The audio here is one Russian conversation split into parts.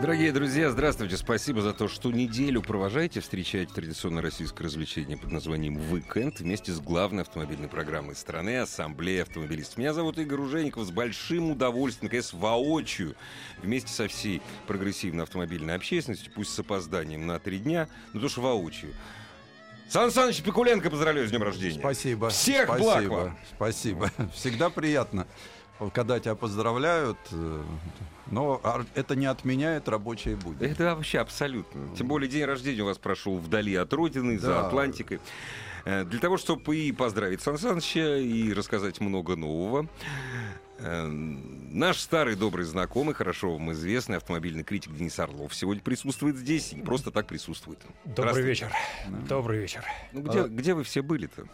Дорогие друзья, здравствуйте. Спасибо за то, что неделю провожаете, встречаете традиционное российское развлечение под названием «Уикенд» вместе с главной автомобильной программой страны Ассамблея автомобилистов. Меня зовут Игорь Ужеников. С большим удовольствием, наконец, воочию, вместе со всей прогрессивной автомобильной общественностью, пусть с опозданием на три дня, но тоже воочию. Сан Саныч Пикуленко, поздравляю с днем рождения. Спасибо. Всех Спасибо. благ вам. Спасибо. Всегда приятно, когда тебя поздравляют, э, но это не отменяет рабочие будни. Это вообще абсолютно. Тем более день рождения у вас прошел вдали от Родины, за Да. Атлантикой. Э, Для того, чтобы и поздравить Сан Саныча, и рассказать много нового, э, наш старый добрый знакомый, хорошо вам известный автомобильный критик Денис Орлов сегодня присутствует здесь, и не просто так присутствует. Добрый вечер. Добрый вечер. Ну, где, А- где вы все были-то?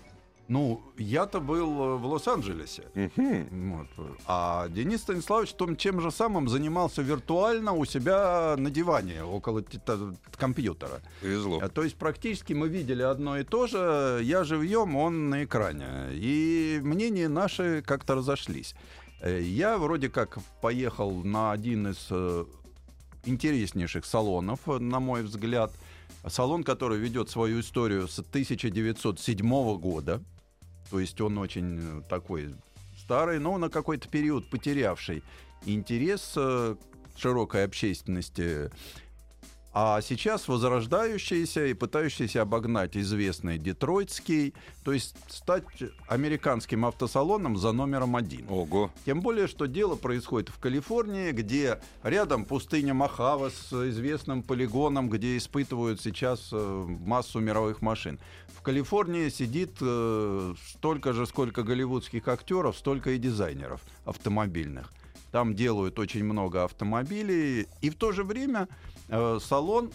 Ну, я-то был э, в Лос-Анджелесе. Мгм. Вот. А Денис Станиславович том, чем же самым занимался виртуально у себя на диване около т- т- компьютера. Повезло. А, То есть практически мы видели одно и то же. Я живьем, он на экране. И мнения наши как-то разошлись. Э, Я вроде как поехал на один из э, интереснейших салонов, на мой взгляд. Салон, который ведет свою историю с 1907 года. То есть он очень э, такой старый, но на какой-то период потерявший интерес э, широкой общественности. А сейчас возрождающийся и пытающийся обогнать известный детройтский, то есть стать американским автосалоном за номером один. Ого. Тем более, что дело происходит в Калифорнии, где рядом пустыня Мохава с известным полигоном, где испытывают сейчас э, массу мировых машин. В Калифорнии сидит э, столько же, сколько голливудских актеров, столько и дизайнеров автомобильных. Там делают очень много автомобилей, и в то же время э, салон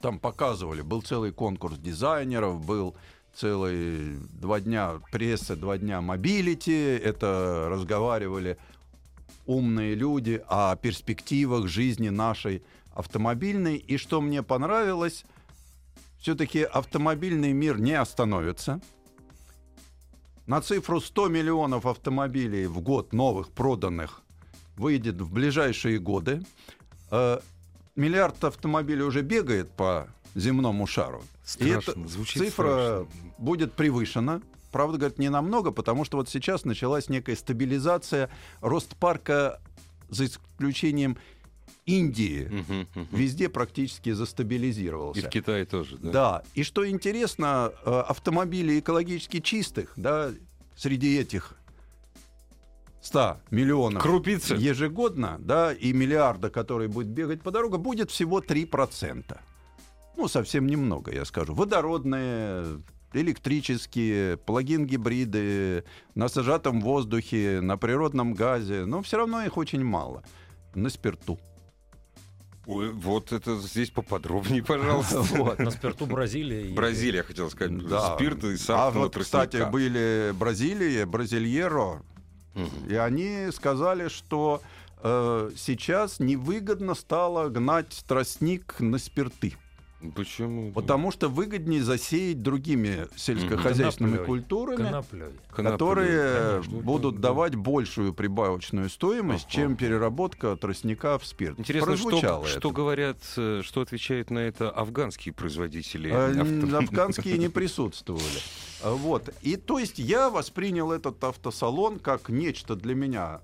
там показывали, был целый конкурс дизайнеров, был целый два дня прессы, два дня mobility, это разговаривали умные люди о перспективах жизни нашей автомобильной. И что мне понравилось, все-таки автомобильный мир не остановится. На цифру 100 миллионов автомобилей в год новых проданных выйдет в ближайшие годы. Э, Миллиард автомобилей уже бегает по земному шару. И Страшно, эта звучит цифра страшно. будет превышена. Правда, говорит, не намного, потому что вот сейчас началась некая стабилизация. Рост парка, за исключением Индии, везде практически И застабилизировался. в Китае тоже, да? Да, и что интересно, э, автомобилей экологически чистых, да, среди этих 100 миллионов Крупицы. ежегодно, да, и миллиарда, который будет бегать по дорогам, будет всего 3%. Ну, совсем немного, я скажу. Водородные, электрические, плагин-гибриды, на сжатом воздухе, на природном газе, но все равно их очень мало. На спирту. Ой, вот это здесь поподробнее, пожалуйста. Вот. На спирту Бразилии. Бразилия, хотел сказать. Да. Спирт и А сахарного вот, кстати, были Бразилии, Бразильеро, и они сказали, что э, сейчас невыгодно стало гнать тростник на спирты, Почему? потому что выгоднее засеять другими сельскохозяйственными Коноплей. культурами, Коноплей. Конопля, которые конечно, будут да. давать большую прибавочную стоимость, Ага. чем переработка тростника в спирт. Интересно, что, Прозвучало что это. говорят, э, что отвечают на это афганские производители А, автомобилей? Афганские не присутствовали. А, Вот. И то есть я воспринял этот автосалон как нечто для меня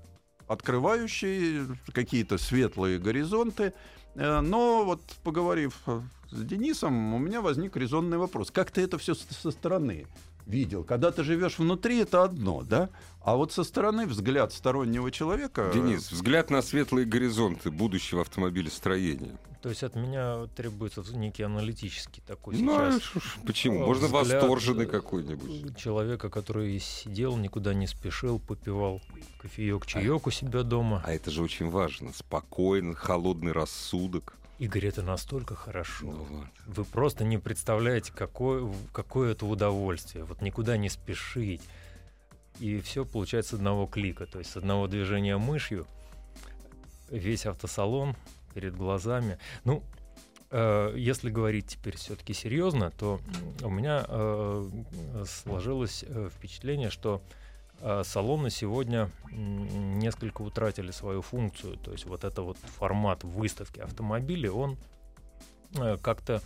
открывающее какие-то светлые горизонты. Э, Но вот поговорив э, с Денисом, у меня возник резонный вопрос. Как ты это все со стороны видел. Когда ты живешь внутри, это одно, да? А вот со стороны взгляд стороннего человека... Денис, взгляд на светлые горизонты будущего автомобилестроения. То есть от меня требуется некий аналитический такой ну, сейчас. А почему? Можно взгляд восторженный какой-нибудь. Человека, который сидел, никуда не спешил, попивал кофеек, чаек у себя дома. А это же очень важно. Спокойно, холодный рассудок. Игорь, это настолько хорошо. Ну, вот. Вы просто не представляете, какое, какое это удовольствие. Вот никуда не спешить. И все получается с одного клика, то есть с одного движения мышью. Весь автосалон перед глазами. Ну, э, если говорить теперь все-таки серьезно, то у меня э, сложилось э, впечатление, что э, салоны сегодня несколько утратили свою функцию. То есть вот это вот формат выставки автомобилей, он э, как-то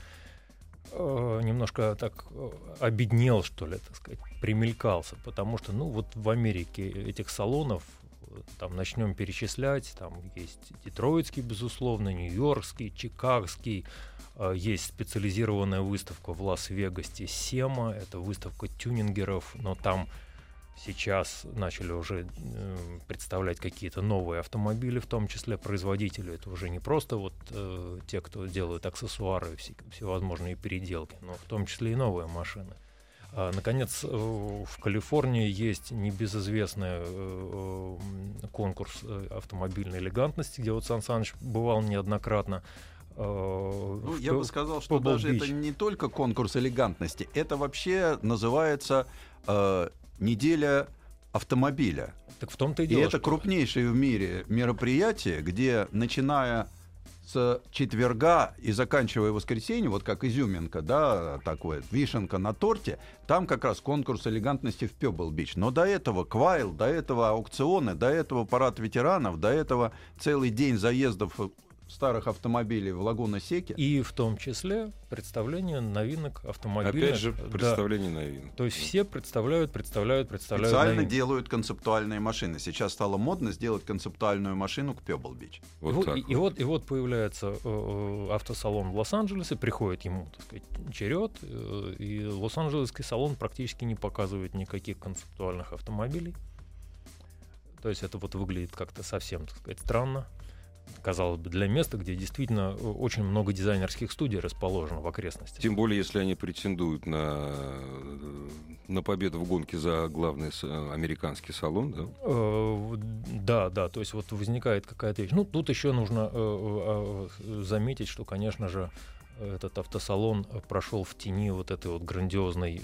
э, немножко так э, обеднел, что ли, так сказать, примелькался, потому что, ну, вот в Америке этих салонов там начнем перечислять, там есть Детройтский, безусловно, Нью-Йоркский, Чикагский, э, есть специализированная выставка в Лас-Вегасе Сема, это выставка тюнингеров, но там сейчас начали уже э, представлять какие-то новые автомобили, в том числе производители. Это уже не просто вот э, те, кто делают аксессуары, все, всевозможные переделки, но в том числе и новые машины. А, наконец, э, в Калифорнии есть небезызвестный э, конкурс э, автомобильной элегантности, где вот Сан Саныч бывал неоднократно. Ну, я бы сказал, что даже это не только конкурс элегантности, это вообще называется э, неделя автомобиля. Так в том-то и дело. И это крупнейшее в мире мероприятие, где начиная с четверга и заканчивая воскресенье, вот как изюминка, да, такое, вишенка на торте, там как раз конкурс элегантности в Pebble Beach. Но до этого Quail, до этого аукционы, до этого парад ветеранов, до этого целый день заездов старых автомобилей в Лагуна Секи. И в том числе представление новинок автомобилей. Опять же, представление да. новинок. То есть все представляют, представляют, представляют Специально новинки. делают концептуальные машины. Сейчас стало модно сделать концептуальную машину к Pebble Beach. Вот и, и, и, вот, и вот появляется э, э, автосалон в Лос-Анджелесе, приходит ему, так сказать, черед, э, и Лос-Анджелесский салон практически не показывает никаких концептуальных автомобилей. То есть это вот выглядит как-то совсем, так сказать, странно казалось бы, для места, где действительно э, очень много дизайнерских студий расположено в окрестностях. Тем более, если они претендуют на, э, на победу в гонке за главный американский салон, да? Э, да, да, то есть вот возникает какая-то вещь. Ну, тут еще нужно заметить, что, конечно же, этот автосалон прошел в тени вот этой вот грандиозной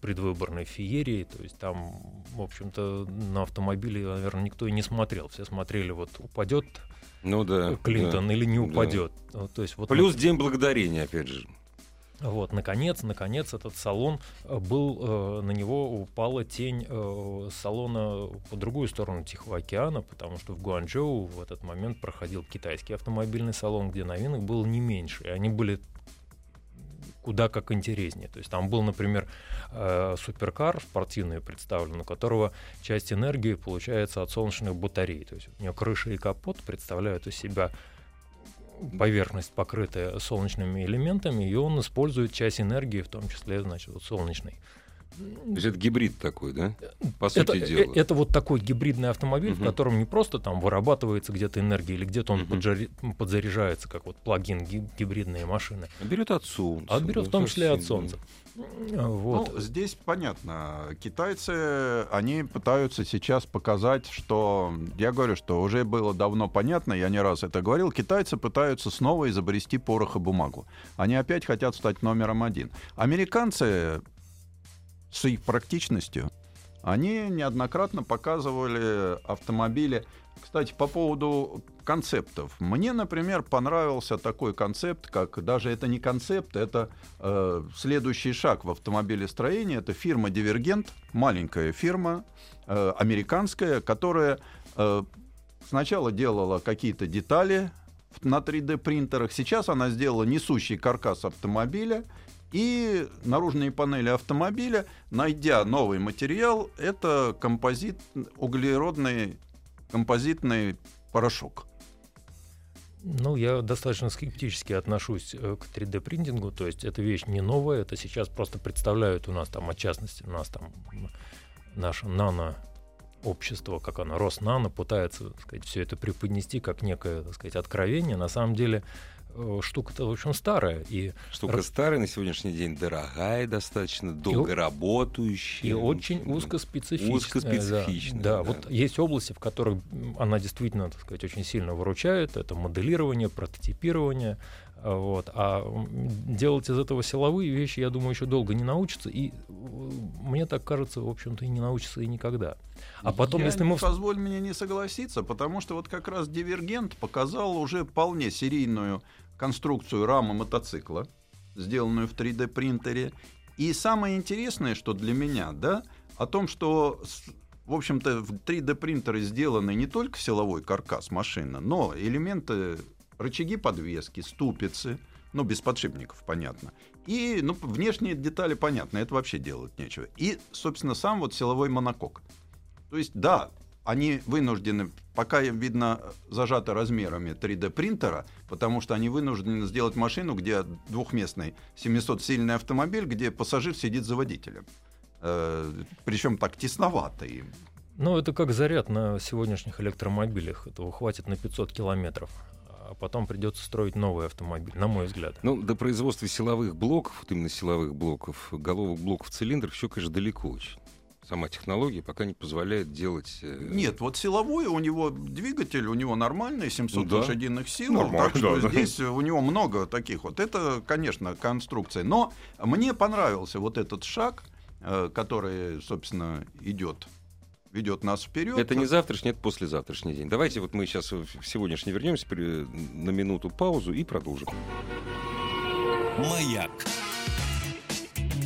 предвыборной феерии. То есть там, в общем-то, на автомобиле, наверное, никто и не смотрел. Все смотрели, вот упадет ну, да, Клинтон да, или не упадет. Да. То есть, вот Плюс на... День Благодарения, опять же. Вот, наконец, наконец, этот салон э, был, э, на него упала тень э, салона по другую сторону Тихого океана, потому что в Гуанчжоу в этот момент проходил китайский автомобильный салон, где новинок было не меньше, и они были куда как интереснее. То есть там был, например, э, суперкар спортивный представлен, у которого часть энергии получается от солнечных батарей. То есть у него крыша и капот представляют из себя поверхность, покрытая солнечными элементами, и он использует часть энергии, в том числе, значит, вот солнечной. То есть это гибрид такой, да? По сути это, дела. Это вот такой гибридный автомобиль, угу. в котором не просто там вырабатывается где-то энергия или где-то он угу. поджари, подзаряжается, как вот плагин гибридные машины. А берет от солнца. А берет в том числе от солнца. Вот. Ну, здесь понятно. Китайцы, они пытаются сейчас показать, что... Я говорю, что уже было давно понятно, я не раз это говорил, китайцы пытаются снова изобрести порох и бумагу. Они опять хотят стать номером один. Американцы с их практичностью, они неоднократно показывали автомобили. Кстати, по поводу концептов. Мне, например, понравился такой концепт, как даже это не концепт, это э, следующий шаг в автомобилестроении. Это фирма Дивергент, маленькая фирма, э, американская, которая э, сначала делала какие-то детали на 3D принтерах. Сейчас она сделала несущий каркас автомобиля и наружные панели автомобиля, найдя новый материал, это композит, углеродный композитный порошок. Ну, я достаточно скептически отношусь э, к 3D-принтингу, то есть это вещь не новая, это сейчас просто представляют у нас там, от частности, у нас там наше нано общество, как оно, Роснано, пытается так сказать, все это преподнести как некое так сказать, откровение. На самом деле штука-то, в общем, старая. И Штука раз... старая, на сегодняшний день дорогая достаточно, долго и, работающая. И очень узкоспецифичная. Узкоспецифичная, да. Да, да. вот есть области, в которых она действительно, так сказать, очень сильно выручает. Это моделирование, прототипирование. А, вот. А делать из этого силовые вещи, я думаю, еще долго не научатся. И э, мне так кажется, в общем-то, и не научатся и никогда. А потом, я если мы... Позволь мне не согласиться, потому что вот как раз Дивергент показал уже вполне серийную конструкцию рамы мотоцикла, сделанную в 3D принтере. И самое интересное, что для меня, да, о том, что в общем-то, в 3D принтере сделаны не только силовой каркас машины, но элементы, рычаги подвески, ступицы, ну, без подшипников, понятно. И, ну, внешние детали понятно, это вообще делать нечего. И, собственно, сам вот силовой монокок. То есть, да, они вынуждены, пока видно зажато размерами 3D принтера, потому что они вынуждены сделать машину, где двухместный 700-сильный автомобиль, где пассажир сидит за водителем. Э, причем так тесновато им. Ну, это как заряд на сегодняшних электромобилях. Этого хватит на 500 километров а потом придется строить новый автомобиль, на мой взгляд. Ну, до производства силовых блоков, вот именно силовых блоков, головок блоков цилиндров еще, конечно, далеко очень сама технология пока не позволяет делать... Э, Нет, вот силовой у него двигатель, у него нормальный, 700 ну, да. лошадиных сил, Нормально, так что да, здесь да. у него много таких вот. Это, конечно, конструкция. Но мне понравился вот этот шаг, э, который, собственно, идет ведет нас вперед. Это не завтрашний, это послезавтрашний день. Давайте вот мы сейчас в сегодняшний вернемся на минуту паузу и продолжим. Маяк.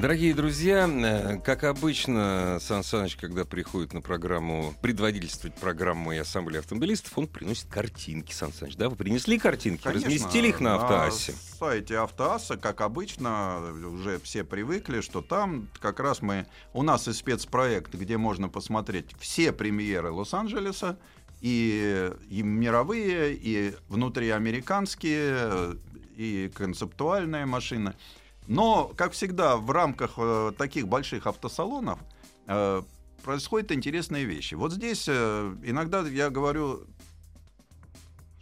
Дорогие друзья, э, как обычно, Сан Саныч, когда приходит на программу, предводительствовать программу и ассамблеи автомобилистов, он приносит картинки, Сан Саныч. Да, вы принесли картинки, Конечно, разместили их на Автоассе? На сайте Автоасса, как обычно, уже все привыкли, что там как раз мы... У нас и спецпроект, где можно посмотреть все премьеры Лос-Анджелеса, и, и мировые, и внутриамериканские, и концептуальные машины — но, как всегда, в рамках э, таких больших автосалонов э, происходят интересные вещи. Вот здесь э, иногда я говорю,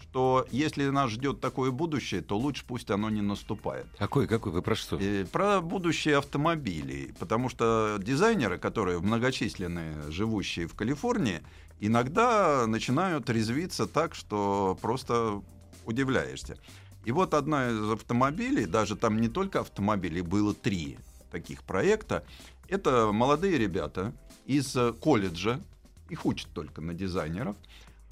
что если нас ждет такое будущее, то лучше пусть оно не наступает. Какое, какое? Вы про что? И про будущее автомобилей. Потому что дизайнеры, которые многочисленные, живущие в Калифорнии, иногда начинают резвиться так, что просто удивляешься. И вот одна из автомобилей, даже там не только автомобилей, было три таких проекта. Это молодые ребята из э, колледжа, их учат только на дизайнеров.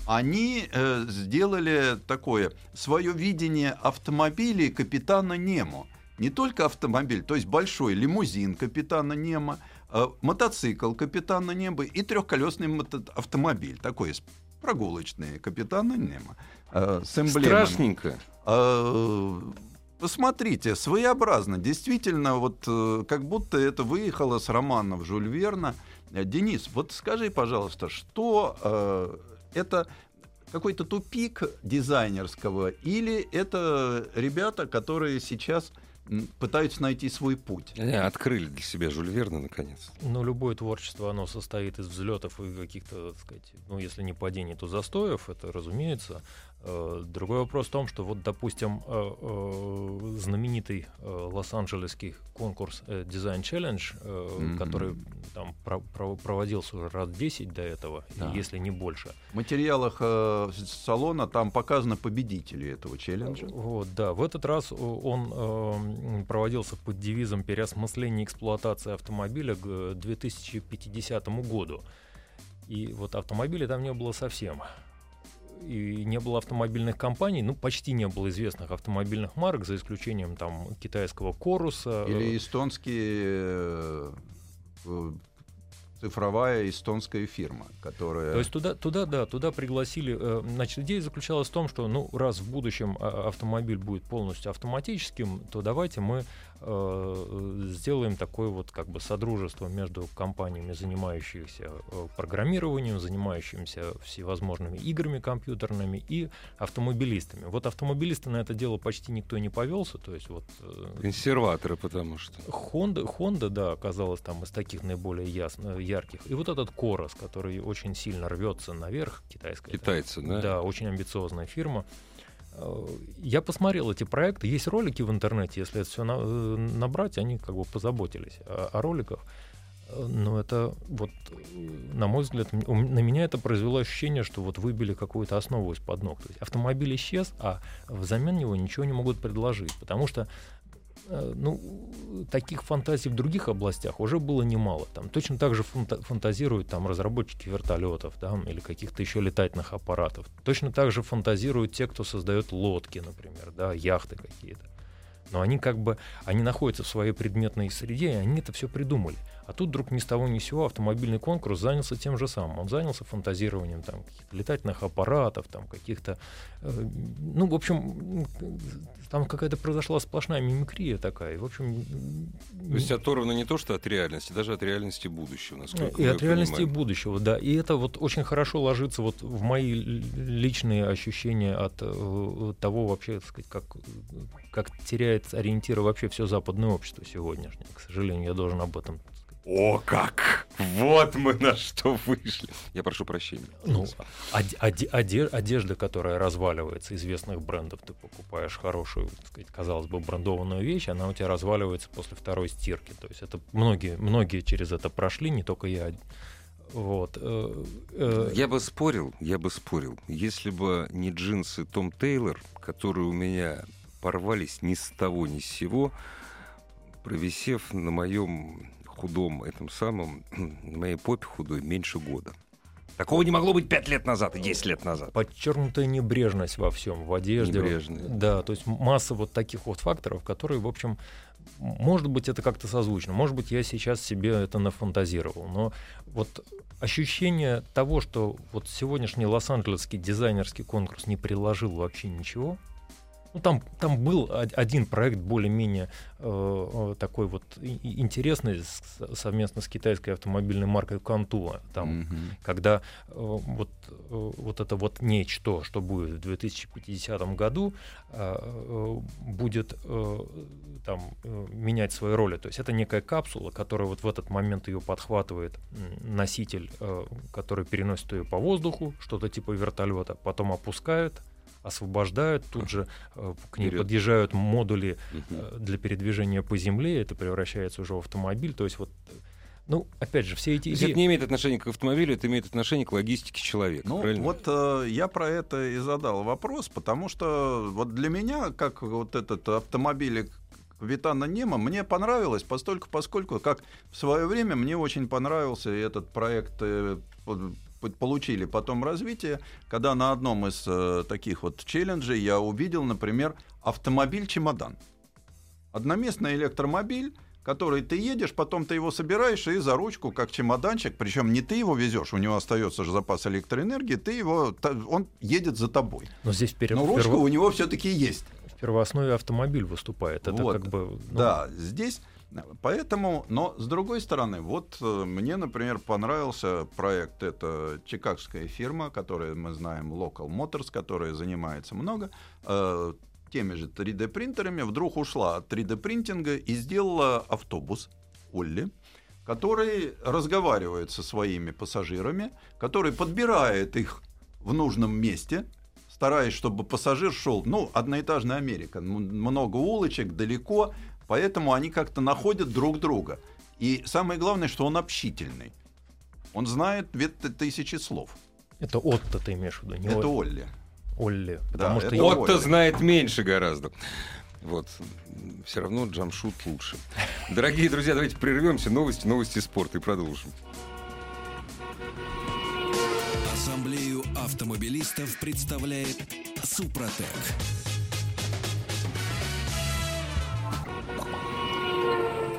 Они э, сделали такое свое видение автомобилей капитана Немо. Не только автомобиль, то есть большой лимузин капитана Немо, э, мотоцикл капитана Немо и трехколесный мото- автомобиль, такой прогулочный капитана Немо. Э, с эмблемами. Страшненько. Э, посмотрите, своеобразно. Действительно, вот э, как будто это выехало с романов Жюль Верна. Э, Денис, вот скажи, пожалуйста, что э, это какой-то тупик дизайнерского или это ребята, которые сейчас пытаются найти свой путь. Они открыли для себя Жюль Верна, наконец. Ну, любое творчество, оно состоит из взлетов и каких-то, так сказать, ну, если не падений, то застоев, это разумеется. Э, другой вопрос в том, что вот, допустим, э, э, знаменитый лос-анджелесский конкурс Design Challenge, mm-hmm. который там проводился уже раз 10 до этого, да. если не больше. В материалах салона там показаны победители этого челленджа. Вот, да. В этот раз он проводился под девизом переосмысления эксплуатации автомобиля к 2050 году. И вот автомобиля там не было совсем и не было автомобильных компаний, ну, почти не было известных автомобильных марок, за исключением там китайского Коруса. Или эстонские э, цифровая эстонская фирма, которая... То есть туда, туда, да, туда пригласили. э, Значит, идея заключалась в том, что, ну, раз в будущем а, автомобиль будет полностью автоматическим, то давайте мы э, сделаем такое вот как бы содружество между компаниями, занимающимися э, программированием, занимающимися всевозможными играми компьютерными и автомобилистами. Вот автомобилисты на это дело почти никто не повелся, то есть вот э, Консерваторы, потому что. Honda, Honda, да, оказалась там из таких наиболее ясно, ярких. И вот этот Корос, который очень сильно рвется наверх, китайская. Китайцы, да? Да, очень амбициозная фирма. Э, Я посмотрел эти проекты. Есть ролики в интернете, если это все набрать, они как бы позаботились о, о роликах. Э, Но это вот, э, на мой взгляд, на меня это произвело ощущение, что вот выбили какую-то основу из-под ног. То есть автомобиль исчез, а взамен него ничего не могут предложить. Потому что э, ну, таких фантазий в других областях уже было немало. Там точно так же фанта- фантазируют там разработчики вертолетов да, или каких-то еще летательных аппаратов. Точно так же фантазируют те, кто создает лодки, например, да, яхты какие-то. Но они как бы, они находятся в своей предметной среде, и они это все придумали. А тут вдруг ни с того ни с сего автомобильный конкурс занялся тем же самым. Он занялся фантазированием там, каких-то летательных аппаратов, там, каких-то... э, ну, в общем, там какая-то произошла сплошная мимикрия такая. И, в общем... То есть оторвано не то, что от реальности, даже от реальности будущего, насколько И от реальности понимаем. будущего, да. И это вот очень хорошо ложится вот в мои личные ощущения от э, того вообще, так сказать, как, как теряет ориентиры вообще все западное общество сегодняшнее. К сожалению, я должен об этом. О, как! Вот мы на что вышли. Я прошу прощения. Ну, оде- оде- оде- одежда, которая разваливается, известных брендов, ты покупаешь хорошую, так сказать, казалось бы, брендованную вещь, она у тебя разваливается после второй стирки. То есть это многие, многие через это прошли, не только я. Вот. э, э, Я бы спорил, я бы спорил, если бы не джинсы Том Тейлор, которые у меня порвались ни с того ни с сего, провисев на моем худом, этом самом, моей попе худой меньше года. Такого не могло быть 5 лет назад и 10 лет назад. подчеркнутая небрежность во всем, в одежде. Небрежная. Да, то есть масса вот таких вот факторов, которые, в общем, может быть, это как-то созвучно, может быть, я сейчас себе это нафантазировал, но вот ощущение того, что вот сегодняшний Лос-Анджелесский дизайнерский конкурс не приложил вообще ничего, ну, там, там был од- один проект более-менее э, э, такой вот интересный с- совместно с китайской автомобильной маркой Кантуа. Там Мгм. когда э, вот, э, вот это вот нечто, что будет в 2050 году, э, э, будет э, там э, менять свои роли. То есть это некая капсула, которая вот в этот момент ее подхватывает носитель, э, который переносит ее по воздуху, что-то типа вертолета, потом опускают освобождают, тут же э, к ней Вперед. подъезжают модули э, для передвижения по земле, это превращается уже в автомобиль. То есть вот, э, ну, опять же, все эти идеи... это не имеет отношения к автомобилю, это имеет отношение к логистике человека. Ну, правильно? вот э, я про это и задал вопрос, потому что вот для меня, как вот этот автомобиль Витана Нема, мне понравилось, постольку, поскольку, как в свое время мне очень понравился этот проект э, получили потом развитие, когда на одном из э, таких вот челленджей я увидел, например, автомобиль-чемодан. Одноместный электромобиль, который ты едешь, потом ты его собираешь и за ручку, как чемоданчик, причем не ты его везешь, у него остается же запас электроэнергии, ты его, он едет за тобой. Но здесь вперед, Но ручка у него все-таки есть. в первооснове автомобиль выступает. Это Вот. как бы... ну, Да, здесь. Поэтому, но с другой стороны, вот э, мне, например, понравился проект. Это чикагская фирма, которая мы знаем, Local Motors, которая занимается много э, теми же 3D-принтерами. Вдруг ушла от 3D-принтинга и сделала автобус Олли, который разговаривает со своими пассажирами, который подбирает их в нужном месте, стараясь, чтобы пассажир шел, ну, одноэтажная Америка, много улочек, далеко, поэтому они как-то находят друг друга. И самое главное, что он общительный. Он знает две тысячи слов. Это Отто ты имеешь в виду, не Это Ол- Олли. Олли. Да, Потому что это я- Олли. Знает меньше гораздо. Вот. Все равно джамшут лучше. Дорогие друзья, давайте прервемся. Новости, новости спорта и продолжим. Ассамблею автомобилистов представляет Супротек.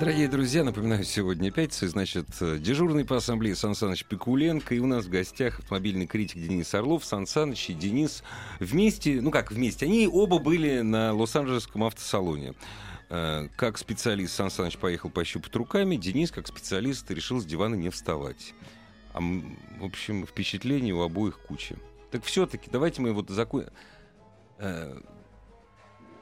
Дорогие друзья, напоминаю, сегодня пятница, значит, дежурный по ассамблее Сан Саныч Пикуленко, и у нас в гостях автомобильный критик Денис Орлов, Сан Саныч и Денис вместе, ну как вместе, они оба были на Лос-Анджелесском автосалоне. Э, Как специалист Сан Саныч поехал пощупать руками, Денис, как специалист, решил с дивана не вставать. А, в общем, впечатлений у обоих куча. Так все-таки давайте мы вот закончим.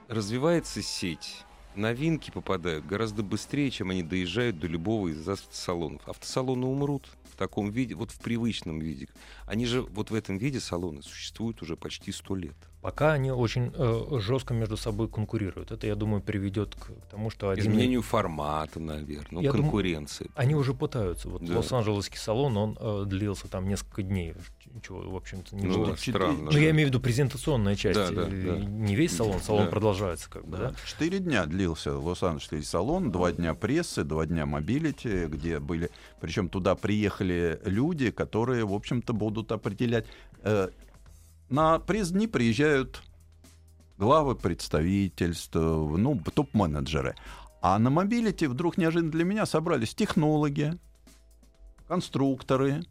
Развивается сеть новинки попадают гораздо быстрее, чем они доезжают до любого из автосалонов. Автосалоны умрут таком виде, вот в привычном виде. Они же вот в этом виде салоны существуют уже почти сто лет. Пока они очень э, жестко между собой конкурируют. Это, я думаю, приведет к тому, что один... Изменению формата, наверное, ну, Я думаю, конкуренции. Они уже пытаются. Вот Да. Лос-Анджелесский салон, он э, длился там несколько дней. Чего, в общем-то, не Ну, было. да, странно. Ну, я имею в виду презентационная часть. Да, да, э, да. Не весь салон, салон Да. продолжается как бы, да? Четыре дня длился Лос-Анджелесский салон, два дня прессы, два дня mobility, где были... Причем туда приехали люди, которые, в общем-то, будут определять... э, на пресс-дни приезжают главы представительств, ну, топ-менеджеры. А на mobility вдруг неожиданно для меня собрались технологи, конструкторы,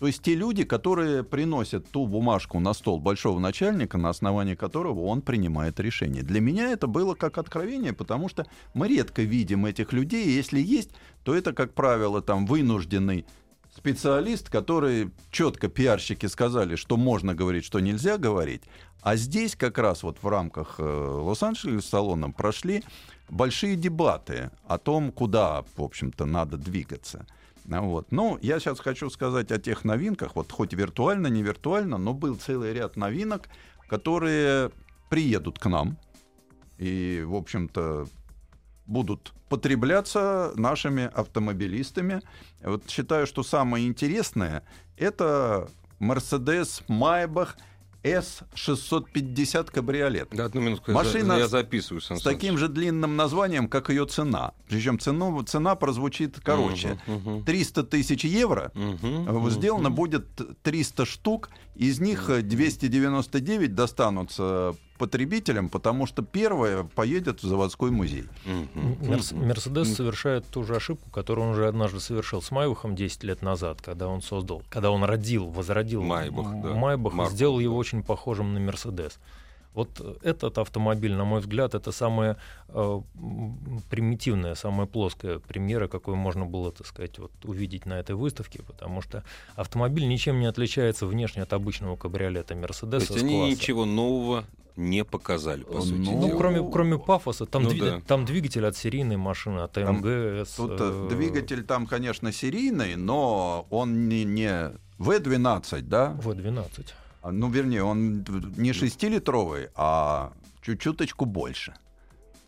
то есть те люди, которые приносят ту бумажку на стол большого начальника, на основании которого он принимает решение. Для меня это было как откровение, потому что мы редко видим этих людей, и если есть, то это, как правило, там вынужденный специалист, который четко пиарщики сказали, что можно говорить, что нельзя говорить. А здесь как раз вот в рамках э, Лос-Анджелес салона прошли большие дебаты о том, куда, в общем-то, надо двигаться. Вот. Ну, я сейчас хочу сказать о тех новинках, вот хоть виртуально, не виртуально, но был целый ряд новинок, которые приедут к нам и, в общем-то, будут потребляться нашими автомобилистами. Вот считаю, что самое интересное это Mercedes Maybach S650 кабриолет. Да, одну минутку, Машина я записываю, Сан С таким же длинным названием, как ее цена. Причем цену, цена прозвучит короче. 300 тысяч евро. Э, Сделано будет 300 штук, из них э, 299 достанутся потребителям, потому что первое поедет в заводской музей. Мерс- Мерседес совершает ту же ошибку, которую он уже однажды совершил с Майбахом 10 лет назад, когда он создал, когда он родил, возродил Майбах, да. Майбах и Марку, сделал его да. очень похожим на Мерседес. Вот этот автомобиль, на мой взгляд, это самая э, примитивная, самая плоская премьера, какую можно было, так сказать, вот, увидеть на этой выставке, потому что автомобиль ничем не отличается внешне от обычного кабриолета То Мерседеса. есть они ничего нового не показали, по Ну, сути ну, Ну, дела. кроме, кроме пафоса, там, Ну дви- да. там двигатель от серийной машины, от с, Тут э, э, двигатель там, конечно, серийный, но он не, не V12, да? В12. А, Ну, вернее, он не 6-литровый, а чуть-чуточку больше.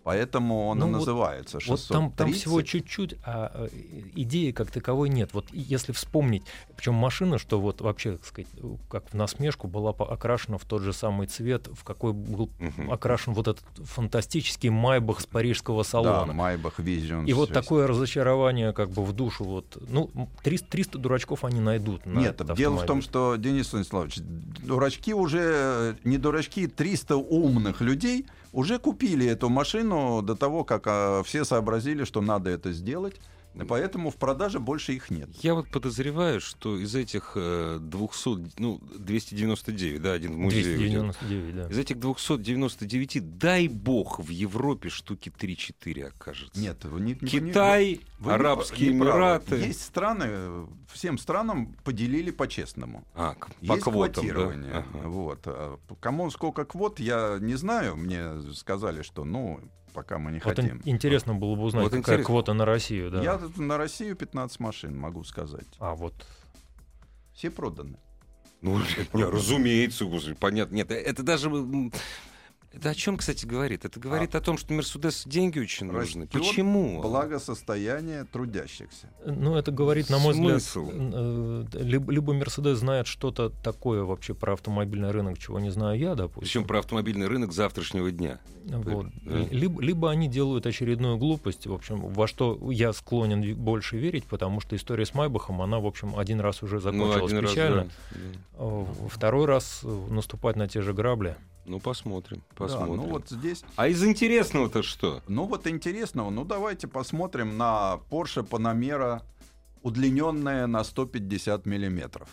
Поэтому он Ну, и вот- называется Вот там, там 630. всего чуть-чуть, а э, идеи как таковой нет. Вот если вспомнить, причем машина, что вот вообще, так сказать, как в насмешку, была окрашена в тот же самый цвет, в какой был Мгм. окрашен вот этот фантастический майбах с парижского Да, салона. Maybach Vision. И вот такое разочарование как бы в душу. Вот, ну, 300, 300 дурачков они найдут. На Нет, дело в том, что, Денис Станиславович, дурачки уже, не дурачки, 300 умных людей уже купили эту машину до того, как а, все сообразили, что надо это сделать. Поэтому в продаже больше их нет. Я вот подозреваю, что из этих э, 200, ну, 299, да, один в музее. уйдет. 299, да. Из этих 299, дай бог, в Европе штуки 3-4 окажется. Нет, вы не, Китай, вы не- Арабские не правы. Эмираты. Есть страны, э, всем странам поделили по-честному. А, по Есть квотам, да? квотирование. Ага. Вот. А Кому сколько квот, я не знаю. Мне сказали, что ну, пока мы не Вот хотим. интересно было бы узнать, Вот какая интересно. квота на Россию. Да. Я тут на Россию 15 машин, могу сказать. А, вот Все проданы. Ну, не, разумеется, понятно. Нет, это даже... Это о чем, кстати, говорит? Это говорит о том, что Мерседес деньги очень нужны. Растет Почему? Благосостояние трудящихся. Ну, это говорит, на мой Смысл? взгляд, э, либо, Мерседес знает что-то такое вообще про автомобильный рынок, чего не знаю я, допустим. Причем про автомобильный рынок завтрашнего дня. Вот. Да. И- Либо, либо они делают очередную глупость, в общем, во что я склонен больше верить, потому что история с Майбахом, она, в общем, один раз уже Ну, закончилась один раз, печально. да. Да. А Второй раз э, наступать на те же грабли. Ну, посмотрим, Да, посмотрим. ну вот здесь, А из интересного-то что? ну вот интересного, ну давайте посмотрим на Porsche Panamera, удлиненная на 150 миллиметров.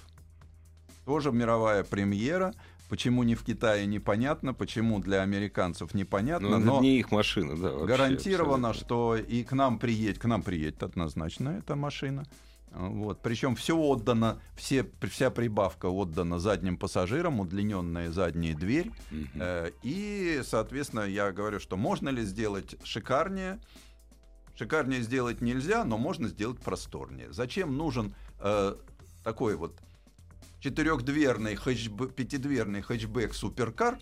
Тоже мировая премьера. Почему не в Китае, непонятно. Почему для американцев непонятно. Ну, но не их машина, да. вообще, гарантировано, абсолютно. что и к нам приедет, к нам приедет однозначно эта машина. Вот. Причем все отдано, все, вся прибавка отдана задним пассажирам, удлиненная задняя дверь. Э, И, соответственно, я говорю, что можно ли сделать шикарнее? Шикарнее сделать нельзя, но можно сделать просторнее. Зачем нужен э, такой вот четырехдверный, хэтчб- пятидверный хэтчбэк суперкар,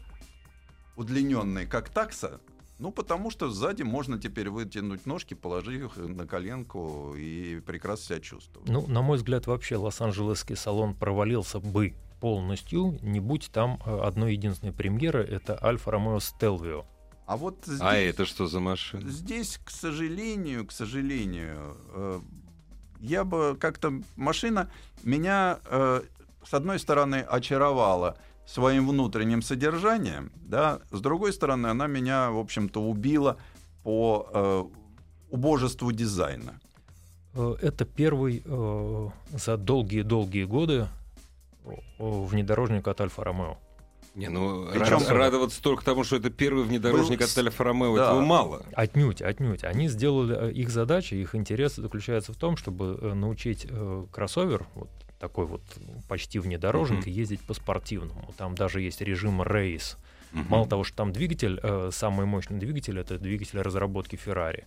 удлиненный как такса? Ну, потому что сзади можно теперь вытянуть ножки, положить их на коленку и прекрасно себя чувствовать. Ну, на мой взгляд, вообще Лос-Анджелесский салон провалился бы полностью, не будь там э, одной единственной премьеры, это Альфа Ромео Стелвио. А вот здесь, А это что за машина? здесь, к сожалению, к сожалению, э, я бы как-то машина меня э, с одной стороны очаровала своим внутренним содержанием, да, с другой стороны она меня, в общем-то, убила по э, убожеству дизайна. Э, Это первый э, за долгие-долгие годы э, внедорожник от Альфа Ромео. Не, ну Причем- рад- радоваться только тому, что это первый внедорожник Был от Альфа Ромео, да. этого мало. Отнюдь, отнюдь. Они сделали э, их задача, их интерес заключается в том, чтобы научить э, кроссовер, вот такой вот почти внедорожник, Мгм. ездить по спортивному. Там даже есть режим рейс. Мгм. Мало того, что там двигатель, э, самый мощный двигатель, это двигатель разработки Ferrari.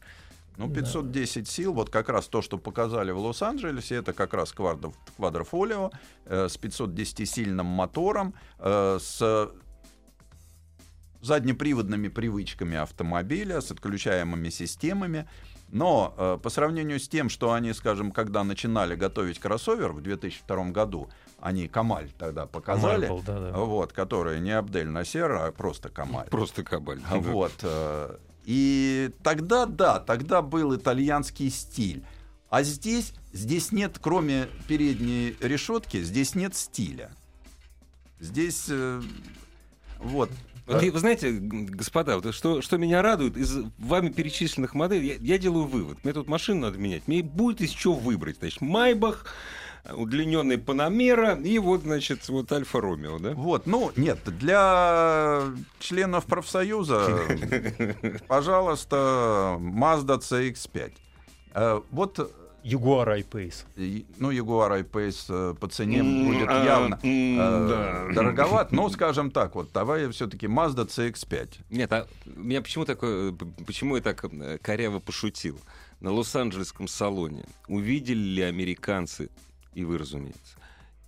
Ну, Да. 510 сил, вот как раз то, что показали в Лос-Анджелесе, это как раз квадро- квадрофолио э, с 510-сильным мотором, э, с заднеприводными привычками автомобиля, с отключаемыми системами. Но э, по сравнению с тем, что они, скажем, когда начинали готовить кроссовер в 2002 году, они Камаль тогда показали, Камаль был, да-да. вот, который не Абдель Насер, а просто Камаль. Просто кабаль. А Вот. э, И тогда, да, тогда был итальянский стиль. А здесь, здесь нет, кроме передней решетки, здесь нет стиля. Здесь, э, вот. Вот, и вы знаете, господа, вот что, что меня радует, из вами перечисленных моделей, я, я делаю вывод. Мне тут машину надо менять. Мне будет из чего выбрать. Значит, Майбах, удлиненный Панамера и вот, значит, вот Альфа Ромео, да? Вот, ну, нет, для членов профсоюза, пожалуйста, Mazda CX-5. Э, Вот, Jaguar I-Pace. и- ну, Jaguar I-Pace э, по цене будет а, явно э, дороговат, но, скажем так, вот, давай все-таки Mazda CX-5. Нет, а меня почему такое, п- почему я так э, коряво пошутил? На Лос-Анджелесском салоне увидели ли американцы, и вы, разумеется,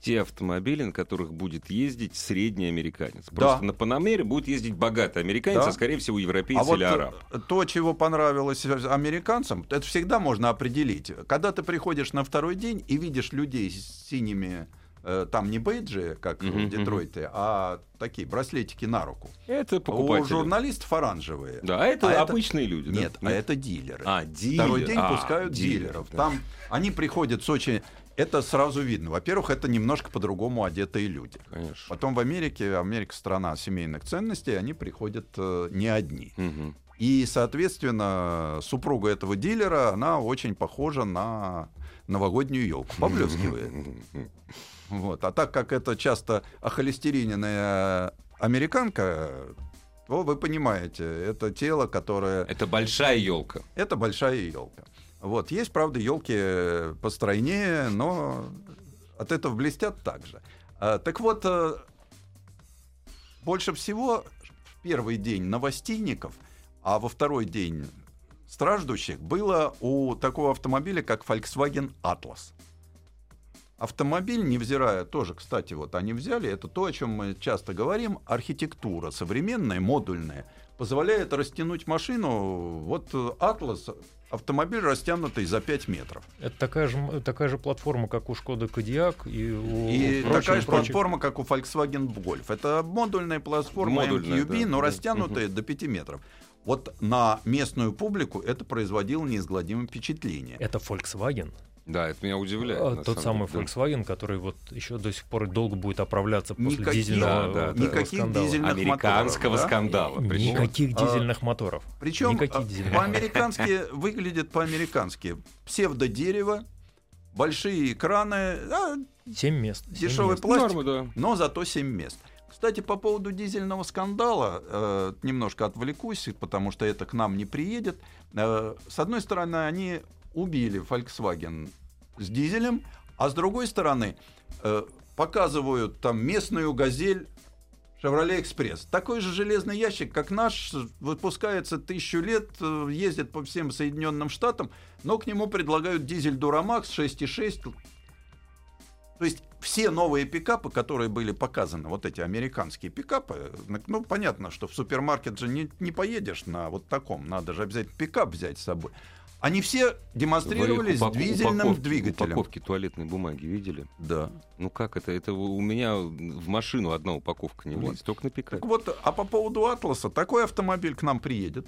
те автомобили, на которых будет ездить средний американец. Просто на Панамере будет ездить богатый американец, Да. а скорее всего европеец А вот или араб. э, то, чего понравилось американцам, это всегда можно определить. Когда ты приходишь на второй день и видишь людей с синими, э, там не бейджи, как Мгм, в Детройте, а такие браслетики на руку. Это У покупатели. журналистов оранжевые. Да, а это А это- обычные люди. да? Нет, а это дилеры. А, дилер. Второй день А, пускают дилер, дилеров. да. Там они приходят с очень... Это сразу видно. Во-первых, это немножко по-другому одетые люди. Конечно. Потом в Америке, Америка страна семейных ценностей, они приходят э, не одни. Мгм. И, соответственно, супруга этого дилера, она очень похожа на новогоднюю елку, поблескивает. Вот. А так как это часто охолестериненная американка, то вы понимаете, это тело, которое... Это большая елка. Это большая елка. Вот. Есть, правда, елки постройнее, но от этого блестят также. А, так вот, э, больше всего в первый день новостейников, а во второй день страждущих было у такого автомобиля, как Volkswagen Atlas. автомобиль, невзирая тоже, кстати, вот они взяли, это то, о чем мы часто говорим, архитектура современная, модульная, позволяет растянуть машину. Вот э, Атлас автомобиль растянутый за 5 метров. Это такая же, такая же платформа, как у Шкода Кодиак и у И прочих- такая же прочих- платформа, как у Volkswagen Golf. Это модульная платформа Модульная, MQB, да. но Мгм. растянутая до 5 метров. Вот на местную публику это производило неизгладимое впечатление. Это Volkswagen. Да, это меня удивляет. А, Тот самый деле. Volkswagen, который вот еще до сих пор долго будет оправляться после Никаких- дизельного Да, да. Никаких скандала. дизельных Американского моторов, да? скандала. причем. Никаких А, дизельных моторов. Причем Никаких а, дизельных по-американски выглядит по-американски. Псевдодерево, большие экраны, а, Семь мест. семь дешевый мест. пластик, Норма, да. но зато 7 мест. Кстати, по поводу дизельного скандала, э, немножко отвлекусь, потому что это к нам не приедет. Э, с одной стороны, они убили Volkswagen с дизелем, а с другой стороны, э, показывают там местную газель Chevrolet Express. Такой же железный ящик, как наш, выпускается тысячу лет, э, ездит по всем Соединенным Штатам, но к нему предлагают дизель Duramax 6.6. То есть все новые пикапы, которые были показаны, вот эти американские пикапы, ну, понятно, что в супермаркет же не, не поедешь на вот таком, надо же обязательно пикап взять с собой. Они все демонстрировались Вы упако- с дизельным упаковки- двигателем. Упаковки туалетной бумаги видели? Да. Ну как это? Это у меня в машину одна упаковка не Вот. влезет, только на пикапе. Так вот, а по поводу Атласа, такой автомобиль к нам приедет.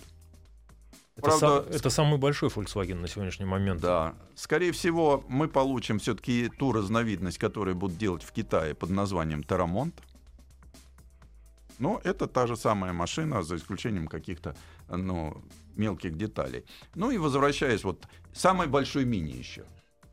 Это, Правда, са- это самый большой Volkswagen на сегодняшний момент. Да. Скорее всего, мы получим все-таки ту разновидность, которую будут делать в Китае под названием Тарамонт. Но это та же самая машина, за исключением каких-то ну, мелких деталей. Ну и возвращаясь, вот самый большой мини еще.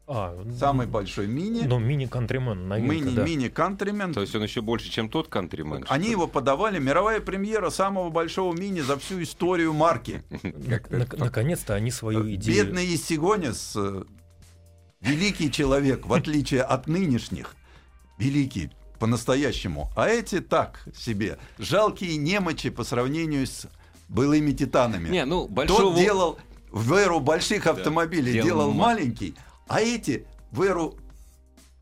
А, Самый большой мини. Ну, мини Countryman, новинка, Мини, да. мини Countryman. То есть он еще больше, чем тот кантримен. Они его подавали. Мировая премьера самого большого мини за всю историю марки. На- на- Наконец-то они свою идею... Бедный Иссигонис, э, великий человек, в отличие от нынешних, великий по-настоящему. А эти так себе, жалкие немочи по сравнению с былыми титанами. Не, ну большого... Тот делал в эру больших автомобилей, делал делал ма- маленький, а эти в эру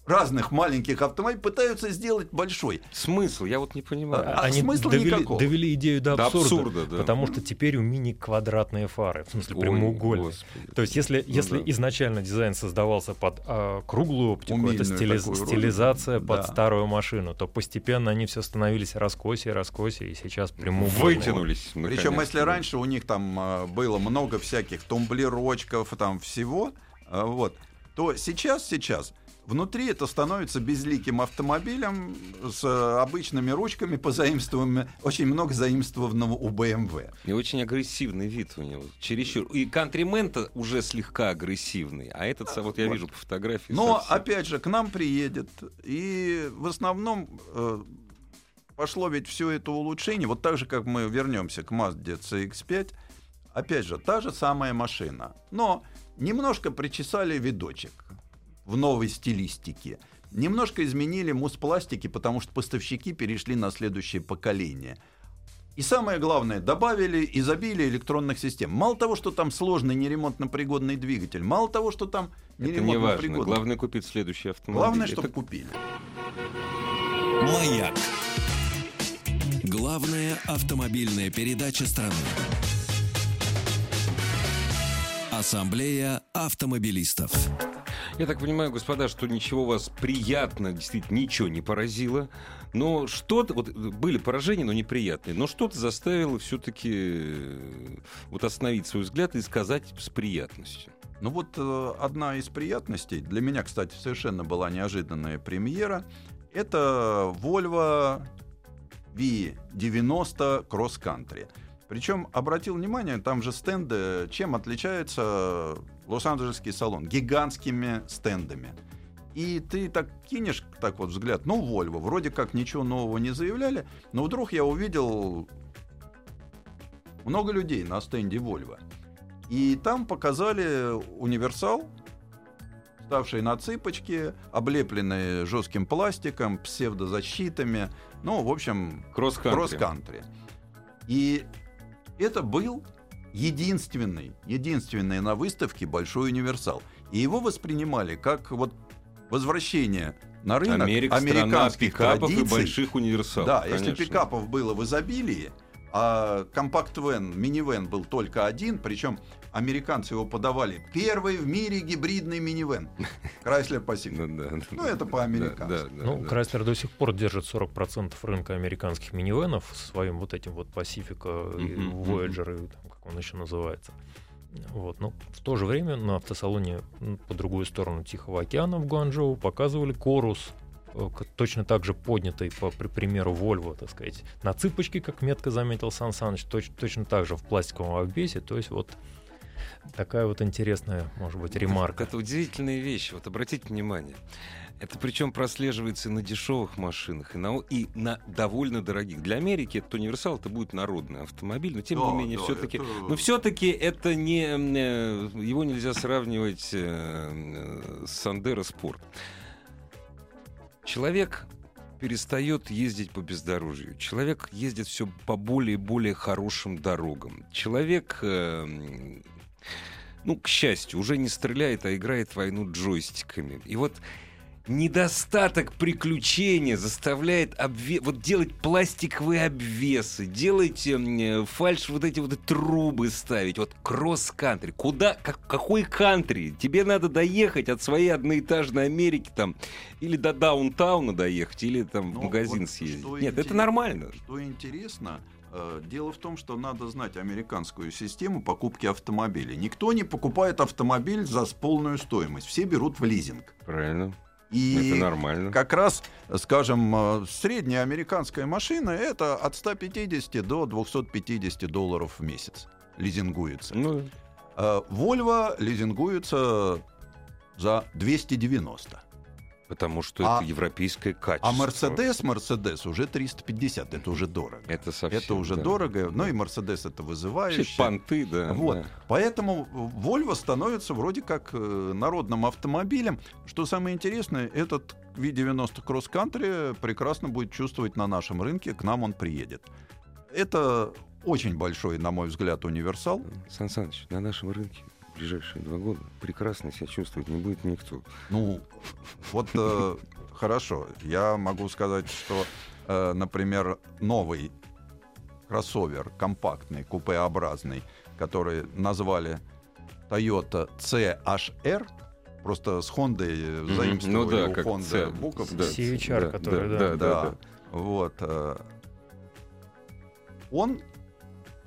разных маленьких автомобилей пытаются сделать большой. Смысл, я вот не понимаю. А Они смысла довели, никакого. довели идею до До абсурда, абсурда, да. потому что теперь у мини квадратные фары, в смысле Ой, прямоугольные. господи. То есть, если, Ну если да. изначально дизайн создавался под а, круглую оптику, это Умильную стили- такую роль. стилизация под Да. старую машину, то постепенно они все становились раскоси, раскоси, и сейчас прямоугольные. Вытянулись. Причем, если да. раньше у них там а, было много всяких тумблерочков, там всего, а, вот, то сейчас, сейчас внутри это становится безликим автомобилем с а, обычными ручками, позаимствованными, очень много заимствованного у BMW. И очень агрессивный вид у него. Чересчур. И кантримен-то уже слегка агрессивный. А этот, вот я Вот. вижу по фотографии. Но, совсем. опять же, к нам приедет, и в основном э, пошло ведь все это улучшение, вот так же, как мы вернемся к Mazda CX-5, опять же, та же самая машина, но немножко причесали видочек в новой стилистике. Немножко изменили муспластики, потому что поставщики перешли на следующее поколение. И самое главное, добавили изобилие электронных систем. Мало того, что там сложный неремонтно-пригодный двигатель, мало того, что там Это не важно. неремонтно-пригодный. Главное купить следующий автомобиль. Главное, Это чтобы купили. Маяк. Главная автомобильная передача страны. Ассамблея автомобилистов. Я так понимаю, господа, что ничего вас приятно, действительно, ничего не поразило. Но что-то, вот были поражения, но неприятные, но что-то заставило все-таки вот остановить свой взгляд и сказать с приятностью. Ну вот э, одна из приятностей, для меня, кстати, совершенно была неожиданная премьера, это Volvo V90 Cross Country. Причем, обратил внимание, там же стенды, чем отличается Лос-Анджелесский салон? Гигантскими стендами. И ты так кинешь так вот взгляд, ну, Volvo, вроде как ничего нового не заявляли, но вдруг я увидел много людей на стенде Volvo. И там показали универсал, ставший на цыпочки, облепленный жестким пластиком, псевдозащитами. Ну, в общем, Кросс-кантри. кросс-кантри. И это был единственный, единственный на выставке большой универсал. И его воспринимали как вот возвращение на рынок страна американских пикапов и традиций. больших универсалов. Да, если конечно. пикапов было в изобилии, а компакт-вен, минивэн был только один, причем американцы его подавали. Первый в мире гибридный минивэн. Chrysler Pacific. Ну, Ну, это по-американски. Ну. Chrysler до сих пор держит 40% рынка американских минивенов своим вот этим вот мгм. Voyager, и там, как он еще называется. Вот. Но в то же время на автосалоне по другую сторону Тихого океана в Гуанчжоу показывали Корус, э, точно так же поднятый, по при- примеру, Volvo, так сказать, на цыпочке, как метко заметил Сан Саныч, точ- точно так же в пластиковом обвесе. То есть вот такая вот интересная, может быть, ремарка. Это удивительная вещь. Вот обратите внимание. Это причем прослеживается и на дешевых машинах, и на, и на довольно дорогих. Для Америки этот универсал это будет народный автомобиль, но тем Да, не менее да, все-таки. это- Но все-таки это не э, его нельзя сравнивать э, с Сандеро Спорт. Человек перестает ездить по бездорожью. Человек ездит все по более и более хорошим дорогам. Человек, э, ну, к счастью, уже не стреляет, а играет войну джойстиками. И вот недостаток приключения заставляет обве- вот делать пластиковые обвесы, делать эм, э, фальш вот эти вот трубы ставить, вот кросс-кантри. Куда, как, какой кантри? Тебе надо доехать от своей одноэтажной Америки там, или до даунтауна доехать, или там в Ну, магазин вот съездить. Нет, это интерес- нормально. Что интересно, дело в том, что надо знать американскую систему покупки автомобилей. Никто не покупает автомобиль за полную стоимость. Все берут в лизинг. Правильно. Это И нормально. как раз, скажем, э, средняя американская машина это от 150 до 250 долларов в месяц лизингуется. Ну, Э, Volvo лизингуется за 290. Потому что А- это европейское качество. А Mercedes, Mercedes уже 350, это уже дорого. Это совсем. Это уже да. дорого, ну и Mercedes это Вообще вызывающе. понты, да. Вот. да. Поэтому Volvo становится вроде как э, народным автомобилем. Что самое интересное, этот V90 Cross Country прекрасно будет чувствовать на нашем рынке, к нам он приедет. Это очень большой, на мой взгляд, универсал. Сан Саныч, на нашем рынке ближайшие два года прекрасно себя чувствовать не будет никто. Ну, вот э, хорошо. Я могу сказать, что, э, например, новый кроссовер, компактный, купеобразный, который назвали Toyota CHR, просто с Honda Мгм. заимствовали Ну да, у как Honda C. букв. Да, CHR, да, который, да, да. да, Да. да, да. Вот. э, Он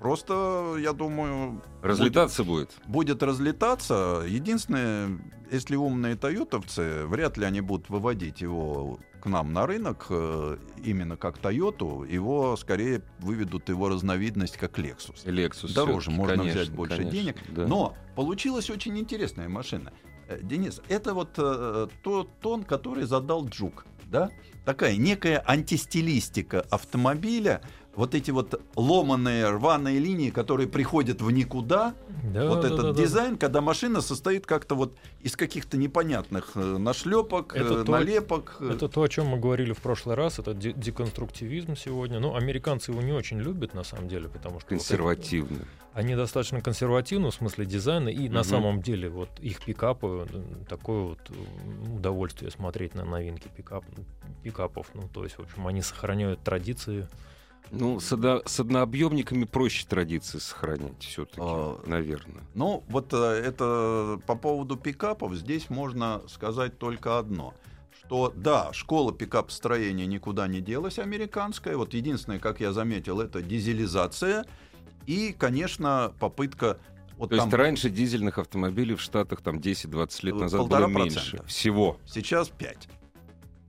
просто, я думаю, Разлетаться будет. будет разлетаться. Единственное, если умные тойотовцы, вряд ли они будут выводить его к нам на рынок э, именно как Тойоту, его скорее выведут его разновидность как Lexus. Lexus. Дороже, можно конечно, взять больше конечно, денег. да. Но получилась очень интересная машина. Э, Денис, это вот э, тот тон, который задал Джук. Да? Такая некая антистилистика автомобиля, вот эти вот ломаные рваные линии, которые приходят в никуда, Да, вот да, этот да, да. дизайн, когда машина состоит как-то вот из каких-то непонятных э, нашлепок, Это э, то- налепок. э. Это то, о чем мы говорили в прошлый раз, это де- деконструктивизм сегодня. Ну, американцы его не очень любят, на самом деле, потому что... вот это- Консервативно. они достаточно консервативны в смысле дизайна, и на Мгм. самом деле вот их пикапы, такое вот удовольствие смотреть на новинки пикап, пикапов. Ну, то есть, в общем, они сохраняют традиции. Ну, с, одно- с однообъемниками проще традиции сохранять все-таки, А, наверное. Ну, вот э, это по поводу пикапов здесь можно сказать только одно. Что да, школа пикап-строения никуда не делась, американская. Вот единственное, как я заметил, это дизелизация. И, конечно, попытка... Вот То там есть раньше дизельных автомобилей в Штатах там 10-20 лет Э, назад было меньше. Всего. сейчас 5.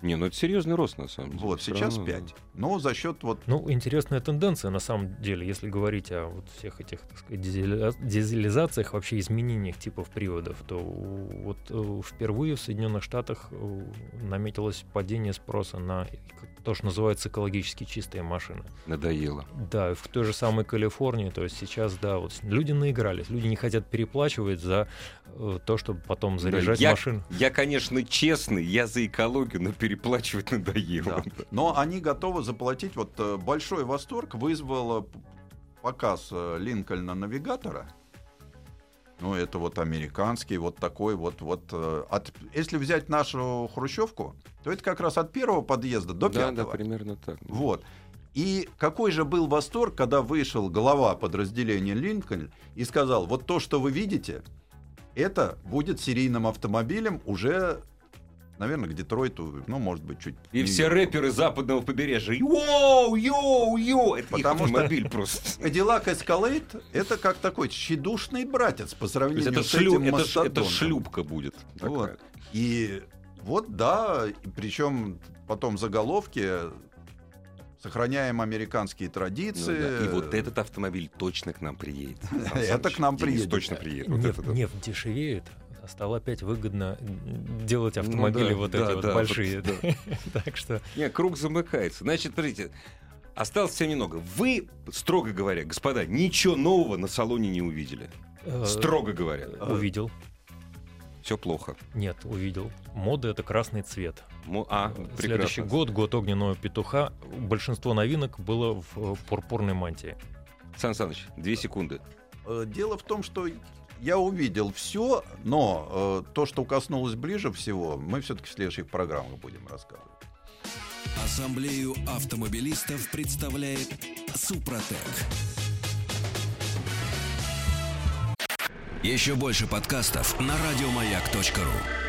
Не, ну это серьезный рост на самом деле. Вот, сейчас равно. 5. Но за счет вот Ну, интересная тенденция, на самом деле, если говорить о вот всех этих, так сказать, дизелизациях, вообще изменениях типов приводов, то вот э, впервые в Соединенных Штатах э, наметилось падение спроса на то, что называется экологически чистые машины. Надоело. Да, в той же самой Калифорнии, то есть сейчас, да, вот люди наигрались, люди не хотят переплачивать за э, то, чтобы потом заряжать я- машину. Я, конечно, честный, я за экологию, но переплачивать надоело. Да. Но они готовы заплатить. Вот э, большой восторг вызвал показ э, Линкольна Навигатора. Ну, это вот американский, вот такой вот, вот. э, От, если взять нашу хрущевку, то это как раз от первого подъезда до да, да, пятого. примерно так. Вот. И какой же был восторг, когда вышел глава подразделения Линкольн и сказал, вот то, что вы видите, это будет серийным автомобилем уже, наверное, к Детройту, ну, может быть, чуть... И не все рэперы западного побережья. Йоу, йоу, йоу. Это Потому что- автомобиль просто. Cadillac Escalade — это как такой тщедушный братец по сравнению это, с шлю- этим это ш- это шлюпка будет. Вот. И вот да, причем потом заголовки сохраняем американские Ну традиции. да, И вот этот автомобиль точно к нам приедет. Это к нам приедет. Точно приедет. Нефть дешевеет, стало опять выгодно делать Ну автомобили да, вот да, эти вот да, большие. вот, Так что Не, круг замыкается. Значит, смотрите, осталось совсем немного. Вы, строго говоря, господа, ничего нового на салоне не увидели. э, Строго говоря. увидел. Все плохо. Нет, увидел. Мода это красный цвет. Мо- А, Следующий прекрасно. год, год огненного петуха. Большинство новинок было в э, пурпурной мантии. Сан Саныч, две секунды. Э, Дело в том, что я увидел все, но э, то, что коснулось ближе всего, мы все-таки в следующих программах будем рассказывать. Ассамблею автомобилистов представляет Супротек. Еще больше подкастов на радиомаяк.ру.